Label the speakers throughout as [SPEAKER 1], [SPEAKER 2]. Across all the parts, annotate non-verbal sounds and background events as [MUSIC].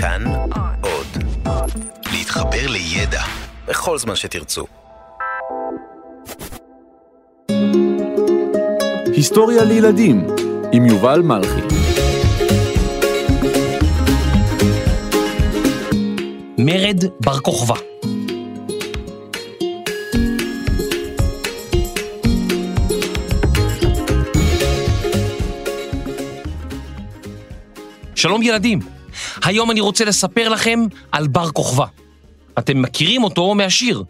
[SPEAKER 1] כאן עוד. להתחבר לידע בכל זמן שתרצו.
[SPEAKER 2] היסטוריה לילדים עם יובל מלכי.
[SPEAKER 3] מרד בר כוכבא. שלום ילדים, היום אני רוצה לספר לכם על בר כוכבא. אתם מכירים אותו מהשיר.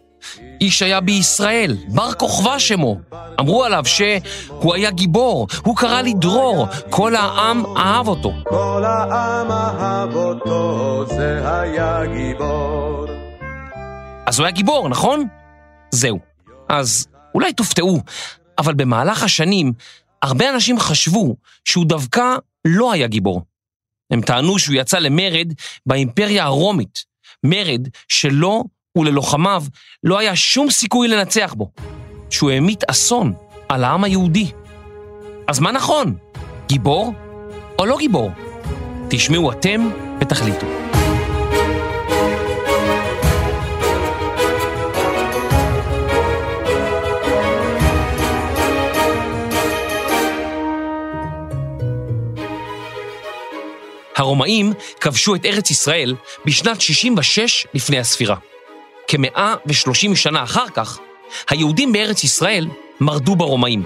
[SPEAKER 3] איש היה בישראל, בר כוכבא שמו. אמרו עליו שהוא היה גיבור, הוא קרא לי דרור, כל העם אהב אותו.
[SPEAKER 4] כל העם אהב אותו, זה היה גיבור.
[SPEAKER 3] אז הוא היה גיבור, נכון? זהו. אז אולי תופתעו, אבל במהלך השנים, הרבה אנשים חשבו שהוא דווקא לא היה גיבור. הם טענו שהוא יצא למרד באימפריה הרומית, מרד שלו וללוחמיו לא היה שום סיכוי לנצח בו, שהוא העמיד אסון על העם היהודי. אז מה נכון? גיבור או לא גיבור? תשמעו אתם ותחליטו. הרומאים כבשו את ארץ ישראל בשנת 66 לפני הספירה. כמאה ושלושים שנה אחר כך, היהודים בארץ ישראל מרדו ברומאים.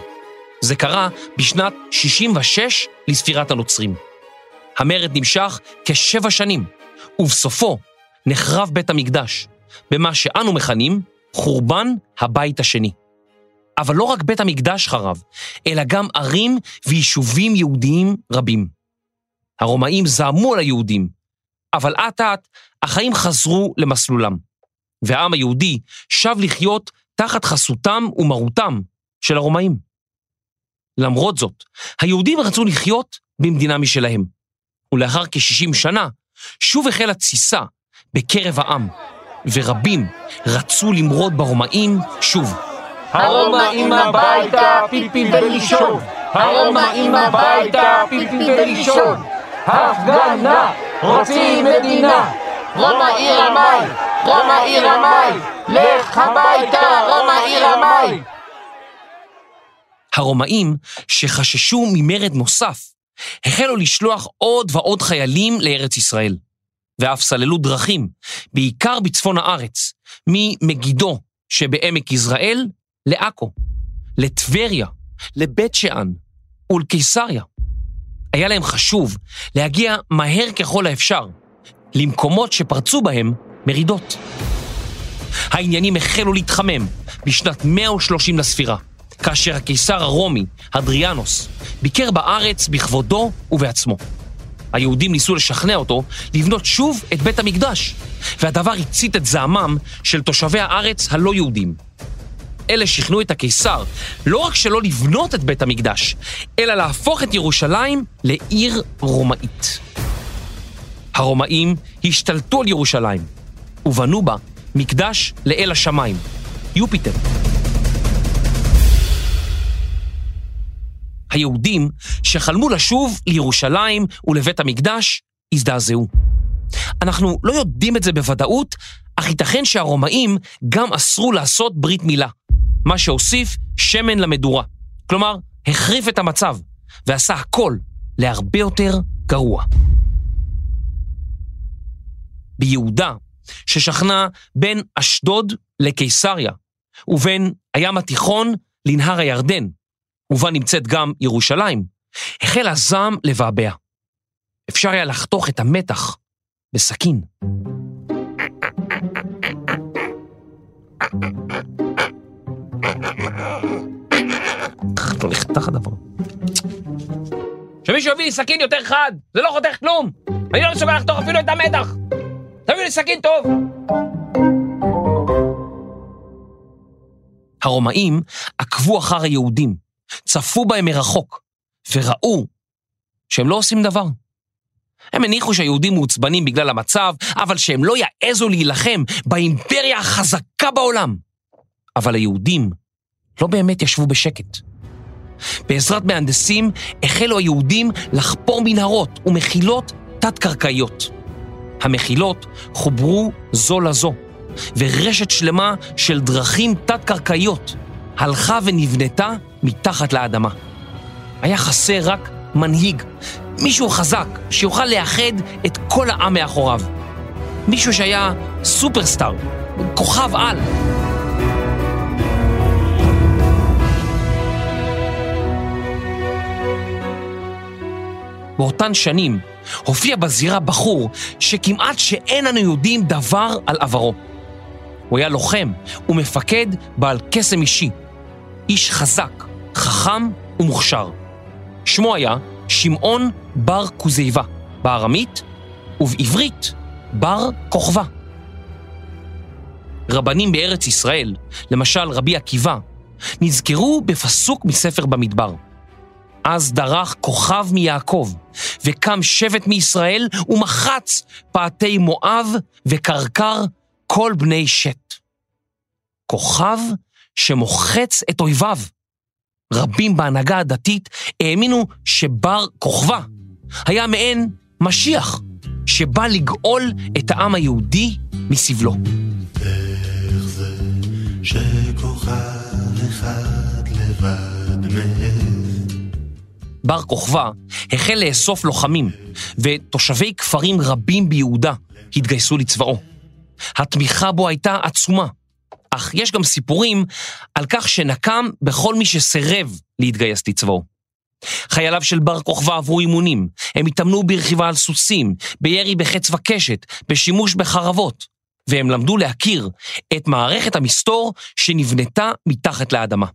[SPEAKER 3] זה קרה בשנת 66 לספירת הנוצרים. המרד נמשך כשבע שנים, ובסופו נחרב בית המקדש, במה שאנו מכנים חורבן הבית השני. אבל לא רק בית המקדש חרב, אלא גם ערים ויישובים יהודיים רבים. הרומאים זעמו על היהודים, אבל אט אט החיים חזרו למסלולם, והעם היהודי שב לחיות תחת חסותם ומרותם של הרומאים. למרות זאת, היהודים רצו לחיות במדינה משלהם, ולאחר כ-60 שנה שוב החלה תסיסה בקרב העם, ורבים רצו למרוד ברומאים שוב.
[SPEAKER 5] הרומאים הביתה, פיפי ולישון. הרומאים הביתה, פיפי ולישון. הפגנה, רוצים מדינה. רומאי רמאי, רומאי רמאי, לך הביתה, רומאי רמאי.
[SPEAKER 3] הרומאים, שחששו ממרד נוסף, החלו לשלוח עוד ועוד חיילים לארץ ישראל, ואף סללו דרכים, בעיקר בצפון הארץ, ממגידו שבעמק יזרעאל לעכו, לטבריה, לבית שאן ולקיסריה. היה להם חשוב להגיע מהר ככל האפשר למקומות שפרצו בהם מרידות. העניינים החלו להתחמם בשנת 130 לספירה, כאשר הקיסר הרומי, אדריאנוס, ביקר בארץ בכבודו ובעצמו. היהודים ניסו לשכנע אותו לבנות שוב את בית המקדש, והדבר הצית את זעמם של תושבי הארץ הלא יהודים. אלה שכנעו את הקיסר לא רק שלא לבנות את בית המקדש, אלא להפוך את ירושלים לעיר רומאית. הרומאים השתלטו על ירושלים, ובנו בה מקדש לאל השמיים, יופיטר. היהודים שחלמו לשוב לירושלים ולבית המקדש הזדעזעו. אנחנו לא יודעים את זה בוודאות, אך ייתכן שהרומאים גם אסרו לעשות ברית מילה, מה שהוסיף שמן למדורה. כלומר, החריף את המצב, ועשה הכל להרבה יותר גרוע. ביהודה, ששכנה בין אשדוד לקיסריה, ובין הים התיכון לנהר הירדן, ובה נמצאת גם ירושלים, החל הזעם לבעבע. אפשר היה לחתוך את המתח בסכין. לא נחתך הדבר? שמישהו יביא לי סכין יותר חד, זה לא חותך כלום! אני לא מסוגל לחתוך אפילו את המתח! תביאו לי סכין טוב! הרומאים עקבו אחר היהודים, צפו בהם מרחוק, וראו שהם לא עושים דבר. הם הניחו שהיהודים מעוצבנים בגלל המצב, אבל שהם לא יעזו להילחם באימפריה החזקה בעולם. אבל היהודים לא באמת ישבו בשקט. בעזרת מהנדסים החלו היהודים לחפור מנהרות ומחילות תת-קרקעיות. המחילות חוברו זו לזו, ורשת שלמה של דרכים תת-קרקעיות הלכה ונבנתה מתחת לאדמה. היה חסר רק מנהיג, מישהו חזק שיוכל לאחד את כל העם מאחוריו. מישהו שהיה סופרסטאר, כוכב על. באותן שנים הופיע בזירה בחור שכמעט שאין אנו יודעים דבר על עברו. הוא היה לוחם ומפקד בעל קסם אישי. איש חזק, חכם ומוכשר. שמו היה שמעון בר כוזיבה, בארמית, ובעברית בר כוכבא. רבנים בארץ ישראל, למשל רבי עקיבא, נזכרו בפסוק מספר במדבר. אז דרך כוכב מיעקב, וקם שבט מישראל, ומחץ פאתי מואב, וקרקר כל בני שת. כוכב שמוחץ את אויביו. רבים בהנהגה הדתית האמינו שבר כוכבא היה מעין משיח, שבא לגאול את העם היהודי מסבלו.
[SPEAKER 6] איך זה שכוכב אחד לבד מעז
[SPEAKER 3] בר כוכבא החל לאסוף לוחמים, ותושבי כפרים רבים ביהודה התגייסו לצבאו. התמיכה בו הייתה עצומה, אך יש גם סיפורים על כך שנקם בכל מי שסירב להתגייס לצבאו. חייליו של בר כוכבא עברו אימונים, הם התאמנו ברכיבה על סוסים, בירי בחץ וקשת, בשימוש בחרבות, והם למדו להכיר את מערכת המסתור שנבנתה מתחת לאדמה.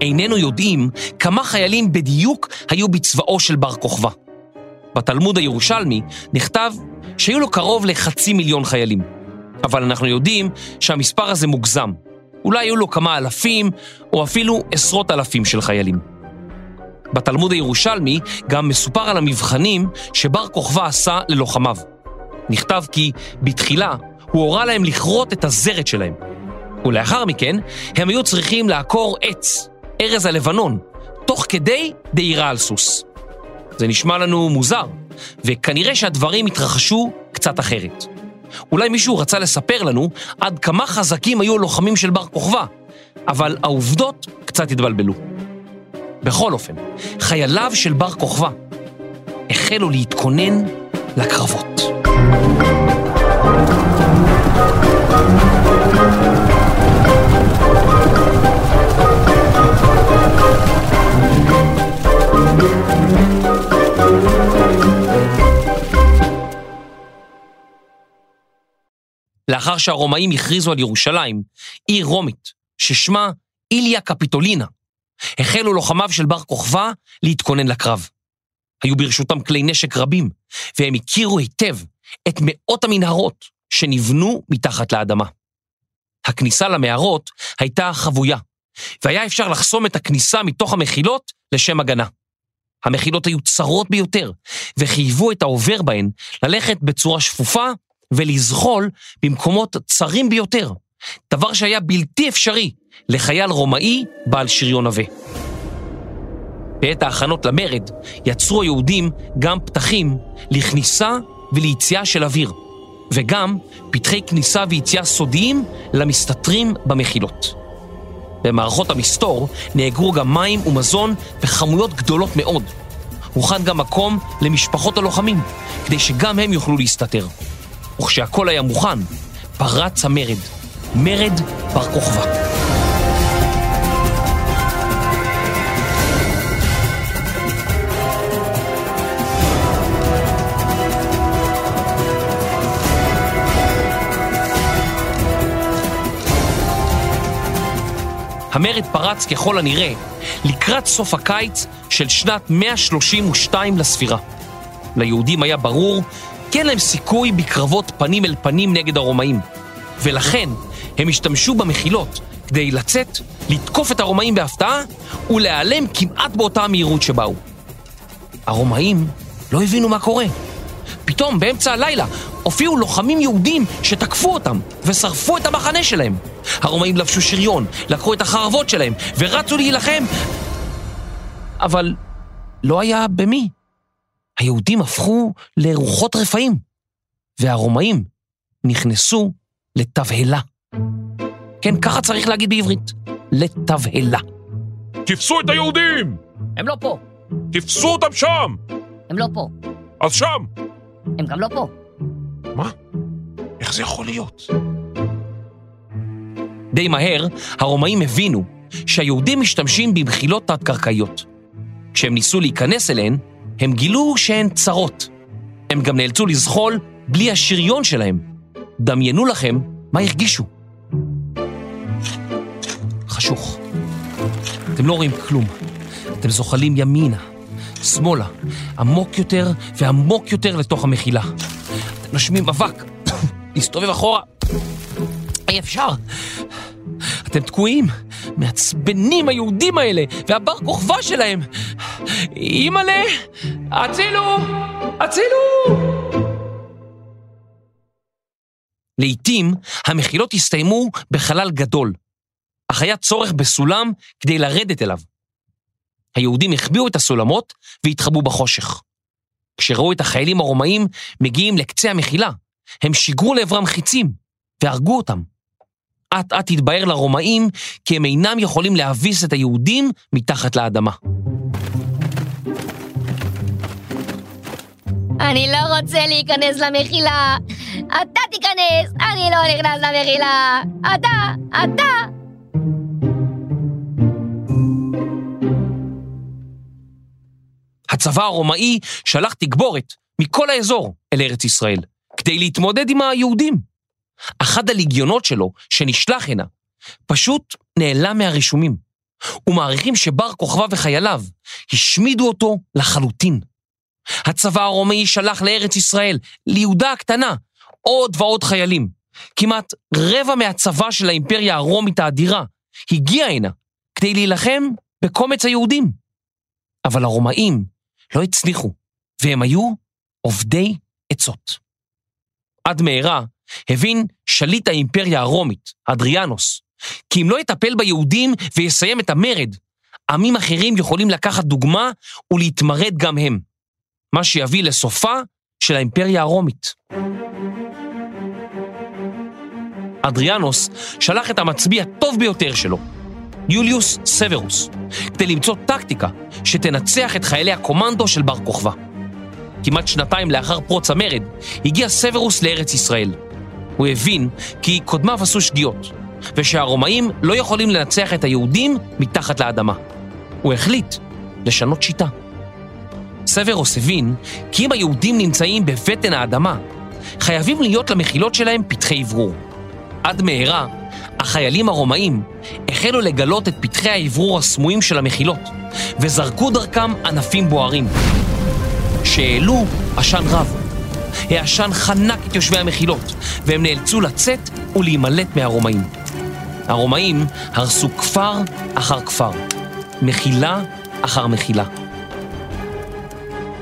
[SPEAKER 3] איננו יודעים כמה חיילים בדיוק היו בצבאו של בר כוכבא. בתלמוד הירושלמי נכתב שהיו לו קרוב לחצי מיליון חיילים. אבל אנחנו יודעים שהמספר הזה מוגזם. אולי היו לו כמה אלפים, או אפילו עשרות אלפים של חיילים. בתלמוד הירושלמי גם מסופר על המבחנים שבר כוכבא עשה ללוחמיו. נכתב כי בתחילה הוא הורה להם לכרות את הזרת שלהם. ולאחר מכן הם היו צריכים לעקור עץ, ארז הלבנון, תוך כדי דהירה על סוס. זה נשמע לנו מוזר, וכנראה שהדברים התרחשו קצת אחרת. אולי מישהו רצה לספר לנו עד כמה חזקים היו הלוחמים של בר כוכבא, אבל העובדות קצת התבלבלו. בכל אופן, חייליו של בר כוכבא החלו להתכונן לקרבות. לאחר שהרומאים הכריזו על ירושלים, עיר רומית, ששמה איליה קפיטולינה, החלו לוחמיו של בר כוכבא להתכונן לקרב. היו ברשותם כלי נשק רבים, והם הכירו היטב את מאות המנהרות שנבנו מתחת לאדמה. הכניסה למערות הייתה חבויה, והיה אפשר לחסום את הכניסה מתוך המחילות לשם הגנה. המחילות היו צרות ביותר, וחייבו את העובר בהן ללכת בצורה שפופה ולזחול במקומות צרים ביותר, דבר שהיה בלתי אפשרי לחייל רומאי בעל שריון עבה. בעת ההכנות למרד יצרו היהודים גם פתחים לכניסה וליציאה של אוויר, וגם פתחי כניסה ויציאה סודיים למסתתרים במחילות. במערכות המסתור נאגרו גם מים ומזון בכמויות גדולות מאוד. הוכן גם מקום למשפחות הלוחמים, כדי שגם הם יוכלו להסתתר. וכשהכל היה מוכן, פרץ המרד, מרד בר כוכבא. המרד פרץ ככל הנראה לקראת סוף הקיץ של שנת 132 לספירה. ליהודים היה ברור כי אין להם סיכוי בקרבות פנים אל פנים נגד הרומאים, ולכן הם השתמשו במחילות כדי לצאת, לתקוף את הרומאים בהפתעה ולהיעלם כמעט באותה המהירות שבאו. הרומאים לא הבינו מה קורה. פתאום, באמצע הלילה, הופיעו לוחמים יהודים שתקפו אותם ושרפו את המחנה שלהם. הרומאים לבשו שריון, לקחו את החרבות שלהם ורצו להילחם, אבל לא היה במי. היהודים הפכו לרוחות רפאים, והרומאים נכנסו לתבהלה. כן, ככה צריך להגיד בעברית, לתבהלה.
[SPEAKER 7] תפסו את היהודים!
[SPEAKER 5] הם לא פה,
[SPEAKER 7] תפסו אותם שם!
[SPEAKER 5] הם לא פה,
[SPEAKER 7] אז שם!
[SPEAKER 5] הם גם לא פה.
[SPEAKER 7] מה? איך זה יכול להיות?
[SPEAKER 3] די מהר, הרומאים הבינו שהיהודים משתמשים במחילות תת-קרקעיות. כשהם ניסו להיכנס אליהן, הם גילו שהן צרות. הם גם נאלצו לזחול בלי השריון שלהם. דמיינו לכם מה הרגישו. חשוך. אתם לא רואים כלום. אתם זוחלים ימינה, שמאלה, עמוק יותר ועמוק יותר לתוך המחילה. נושמים אבק, להסתובב אחורה. אי אפשר. אתם תקועים, מעצבנים היהודים האלה, והבר כוכבא שלהם. אימא'לה, הצילו! הצילו! לעתים המחילות הסתיימו בחלל גדול, אך היה צורך בסולם כדי לרדת אליו. היהודים החביאו את הסולמות והתחבאו בחושך. כשראו את החיילים הרומאים מגיעים לקצה המחילה, הם שיגרו לעברם חיצים והרגו אותם. אט אט התבהר לרומאים כי הם אינם יכולים להביס את היהודים מתחת לאדמה.
[SPEAKER 8] אני לא רוצה להיכנס למחילה. אתה תיכנס, אני לא נכנס למחילה. אתה, אתה.
[SPEAKER 3] הצבא הרומאי שלח תגבורת מכל האזור אל ארץ ישראל, כדי להתמודד עם היהודים. אחד הליגיונות שלו, שנשלח הנה, פשוט נעלם מהרישומים, ומעריכים שבר כוכבא וחייליו השמידו אותו לחלוטין. הצבא הרומאי שלח לארץ ישראל, ליהודה הקטנה, עוד ועוד חיילים. כמעט רבע מהצבא של האימפריה הרומית האדירה הגיע הנה כדי להילחם בקומץ היהודים. אבל הרומאים לא הצליחו, והם היו עובדי עצות. עד מהרה הבין שליט האימפריה הרומית, אדריאנוס, כי אם לא יטפל ביהודים ויסיים את המרד, עמים אחרים יכולים לקחת דוגמה ולהתמרד גם הם, מה שיביא לסופה של האימפריה הרומית. אדריאנוס שלח את המצביא הטוב ביותר שלו, יוליוס סוורוס, כדי למצוא טקטיקה שתנצח את חיילי הקומנדו של בר כוכבא. כמעט שנתיים לאחר פרוץ המרד, הגיע סוורוס לארץ ישראל. הוא הבין כי קודמיו עשו שגיאות, ושהרומאים לא יכולים לנצח את היהודים מתחת לאדמה. הוא החליט לשנות שיטה. סוורוס הבין כי אם היהודים נמצאים בבטן האדמה, חייבים להיות למחילות שלהם פתחי אוורור. עד מהרה, החיילים הרומאים החלו לגלות את פתחי האוורור הסמויים של המחילות, וזרקו דרכם ענפים בוערים, שהעלו עשן רב. העשן חנק את יושבי המחילות, והם נאלצו לצאת ולהימלט מהרומאים. הרומאים הרסו כפר אחר כפר, מחילה אחר מחילה.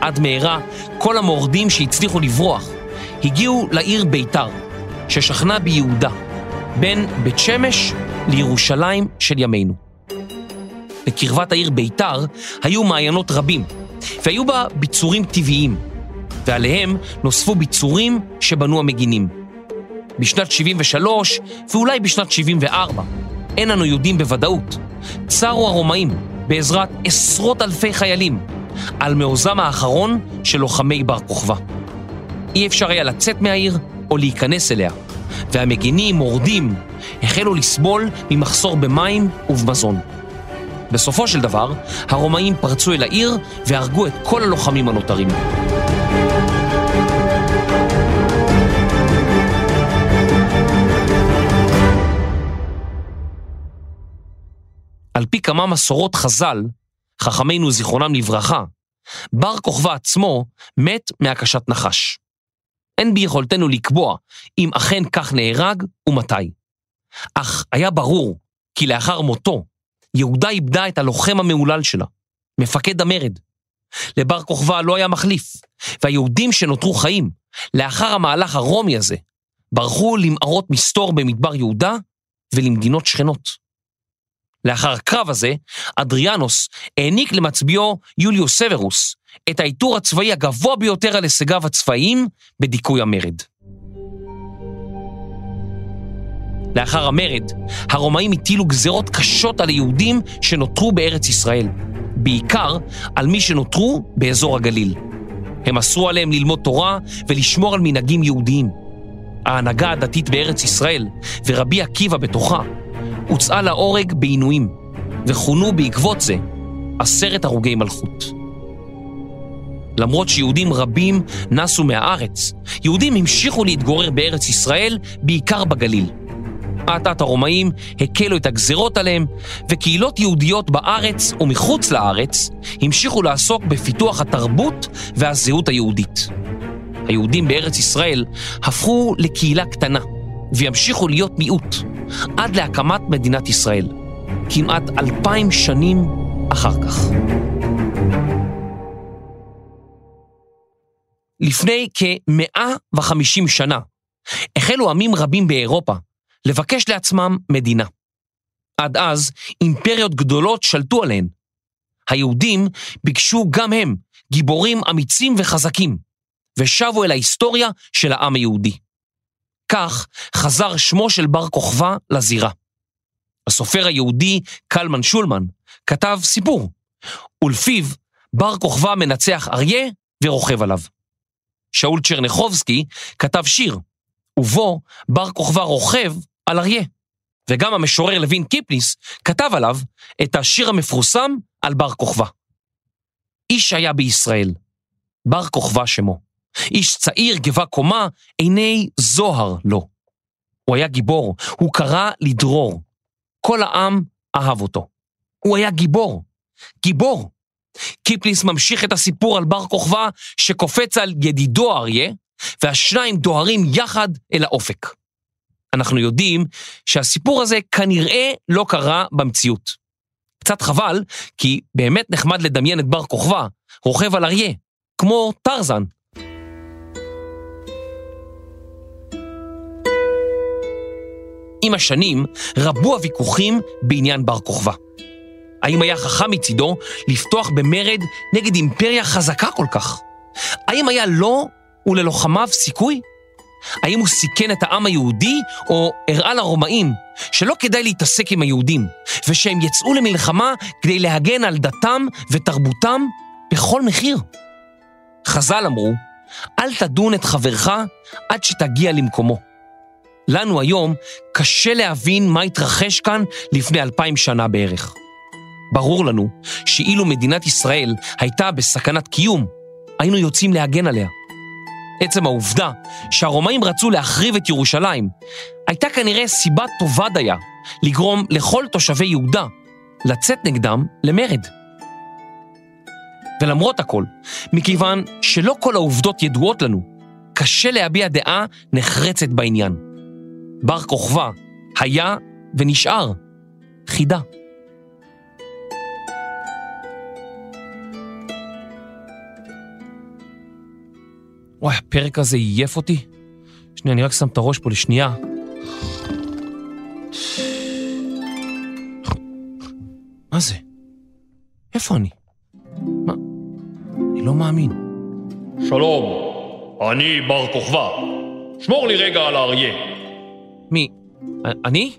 [SPEAKER 3] עד מהרה, כל המורדים שהצליחו לברוח הגיעו לעיר ביתר, ששכנה ביהודה, בין בית שמש לירושלים של ימינו. בקרבת העיר ביתר היו מעיינות רבים, והיו בה ביצורים טבעיים, ועליהם נוספו ביצורים שבנו המגינים. בשנת 73 ואולי בשנת 74, אין אנו יודעים בוודאות, צרו הרומאים בעזרת עשרות אלפי חיילים על מעוזם האחרון של לוחמי בר כוכבא. אי אפשר היה לצאת מהעיר או להיכנס אליה, והמגינים, מורדים, החלו לסבול ממחסור במים ובמזון. בסופו של דבר, הרומאים פרצו אל העיר והרגו את כל הלוחמים הנותרים. על פי כמה מסורות חז"ל, חכמינו זיכרונם לברכה, בר כוכבא עצמו מת מהקשת נחש. אין ביכולתנו לקבוע אם אכן כך נהרג ומתי. אך היה ברור כי לאחר מותו, יהודה איבדה את הלוחם המהולל שלה, מפקד המרד. לבר כוכבא לא היה מחליף, והיהודים שנותרו חיים, לאחר המהלך הרומי הזה, ברחו למערות מסתור במדבר יהודה ולמדינות שכנות. לאחר הקרב הזה, אדריאנוס העניק למצביעו יוליוס סוורוס את העיטור הצבאי הגבוה ביותר על הישגיו הצבאיים בדיכוי המרד. לאחר המרד, הרומאים הטילו גזרות קשות על היהודים שנותרו בארץ ישראל, בעיקר על מי שנותרו באזור הגליל. הם אסרו עליהם ללמוד תורה ולשמור על מנהגים יהודיים. ההנהגה הדתית בארץ ישראל, ורבי עקיבא בתוכה, הוצאה להורג בעינויים, וכונו בעקבות זה עשרת הרוגי מלכות. למרות שיהודים רבים נסו מהארץ, יהודים המשיכו להתגורר בארץ ישראל, בעיקר בגליל. אט-אט הרומאים הקלו את הגזרות עליהם, וקהילות יהודיות בארץ ומחוץ לארץ המשיכו לעסוק בפיתוח התרבות והזהות היהודית. היהודים בארץ ישראל הפכו לקהילה קטנה, וימשיכו להיות מיעוט, עד להקמת מדינת ישראל, כמעט אלפיים שנים אחר כך. לפני כ-150 שנה החלו עמים רבים באירופה לבקש לעצמם מדינה. עד אז אימפריות גדולות שלטו עליהן. היהודים ביקשו גם הם גיבורים אמיצים וחזקים, ושבו אל ההיסטוריה של העם היהודי. כך חזר שמו של בר כוכבא לזירה. הסופר היהודי קלמן שולמן כתב סיפור, ולפיו בר כוכבא מנצח אריה ורוכב עליו. שאול צ'רניחובסקי כתב שיר, ובו בר כוכבא רוכב על אריה. וגם המשורר לוין קיפניס כתב עליו את השיר המפורסם על בר כוכבא. איש היה בישראל, בר כוכבא שמו. איש צעיר, גבה קומה, עיני זוהר לו. הוא היה גיבור, הוא קרא לדרור. כל העם אהב אותו. הוא היה גיבור. גיבור. קיפליס ממשיך את הסיפור על בר כוכבא שקופץ על ידידו אריה, והשניים דוהרים יחד אל האופק. אנחנו יודעים שהסיפור הזה כנראה לא קרה במציאות. קצת חבל, כי באמת נחמד לדמיין את בר כוכבא, רוכב על אריה, כמו טרזן. עם השנים רבו הוויכוחים בעניין בר כוכבא. האם היה חכם מצידו לפתוח במרד נגד אימפריה חזקה כל כך? האם היה לו וללוחמיו סיכוי? האם הוא סיכן את העם היהודי, או הראה לרומאים שלא כדאי להתעסק עם היהודים, ושהם יצאו למלחמה כדי להגן על דתם ותרבותם בכל מחיר? חז"ל אמרו, אל תדון את חברך עד שתגיע למקומו. לנו היום קשה להבין מה התרחש כאן לפני אלפיים שנה בערך. ברור לנו שאילו מדינת ישראל הייתה בסכנת קיום, היינו יוצאים להגן עליה. עצם העובדה שהרומאים רצו להחריב את ירושלים, הייתה כנראה סיבה טובה דייה לגרום לכל תושבי יהודה לצאת נגדם למרד. ולמרות הכל, מכיוון שלא כל העובדות ידועות לנו, קשה להביע דעה נחרצת בעניין. בר כוכבא היה ונשאר חידה. וואי, הפרק הזה עייף אותי. שנייה, אני רק שם את הראש פה לשנייה. מה זה? איפה אני? מה? אני לא מאמין.
[SPEAKER 7] שלום, אני בר כוכבא. שמור לי רגע על האריה.
[SPEAKER 3] מי? אני?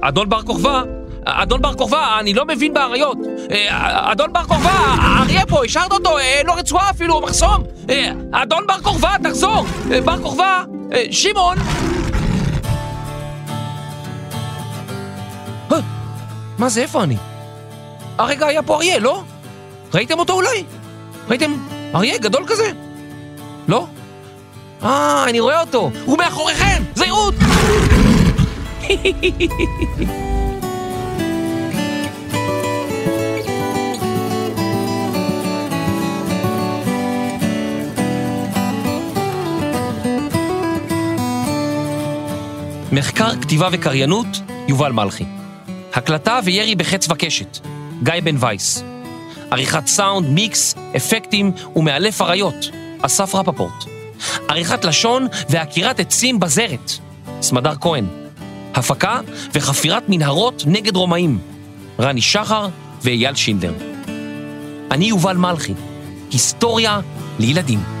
[SPEAKER 3] אדון בר כוכבא? אדון בר כוכבא, אני לא מבין באריות. אה, אדון בר כוכבא, האריה פה, השארת אותו, אין לו רצועה אפילו, מחסום. אה, אדון בר כוכבא, תחזור. אה, בר כוכבא, שמעון. מה זה, איפה אני? הרגע היה פה אריה, לא? ראיתם אותו אולי? ראיתם אריה גדול כזה? לא? אה, אני רואה אותו, הוא מאחוריכם, זהירות! [LAUGHS] מחקר, כתיבה וקריינות, יובל מלכי. הקלטה וירי בחץ וקשת, גיא בן וייס. עריכת סאונד, מיקס, אפקטים ומאלף אריות, אסף רפפורט. עריכת לשון ועקירת עצים בזרת, סמדר כהן. הפקה וחפירת מנהרות נגד רומאים, רני שחר ואייל שינדר. אני יובל מלכי, היסטוריה לילדים.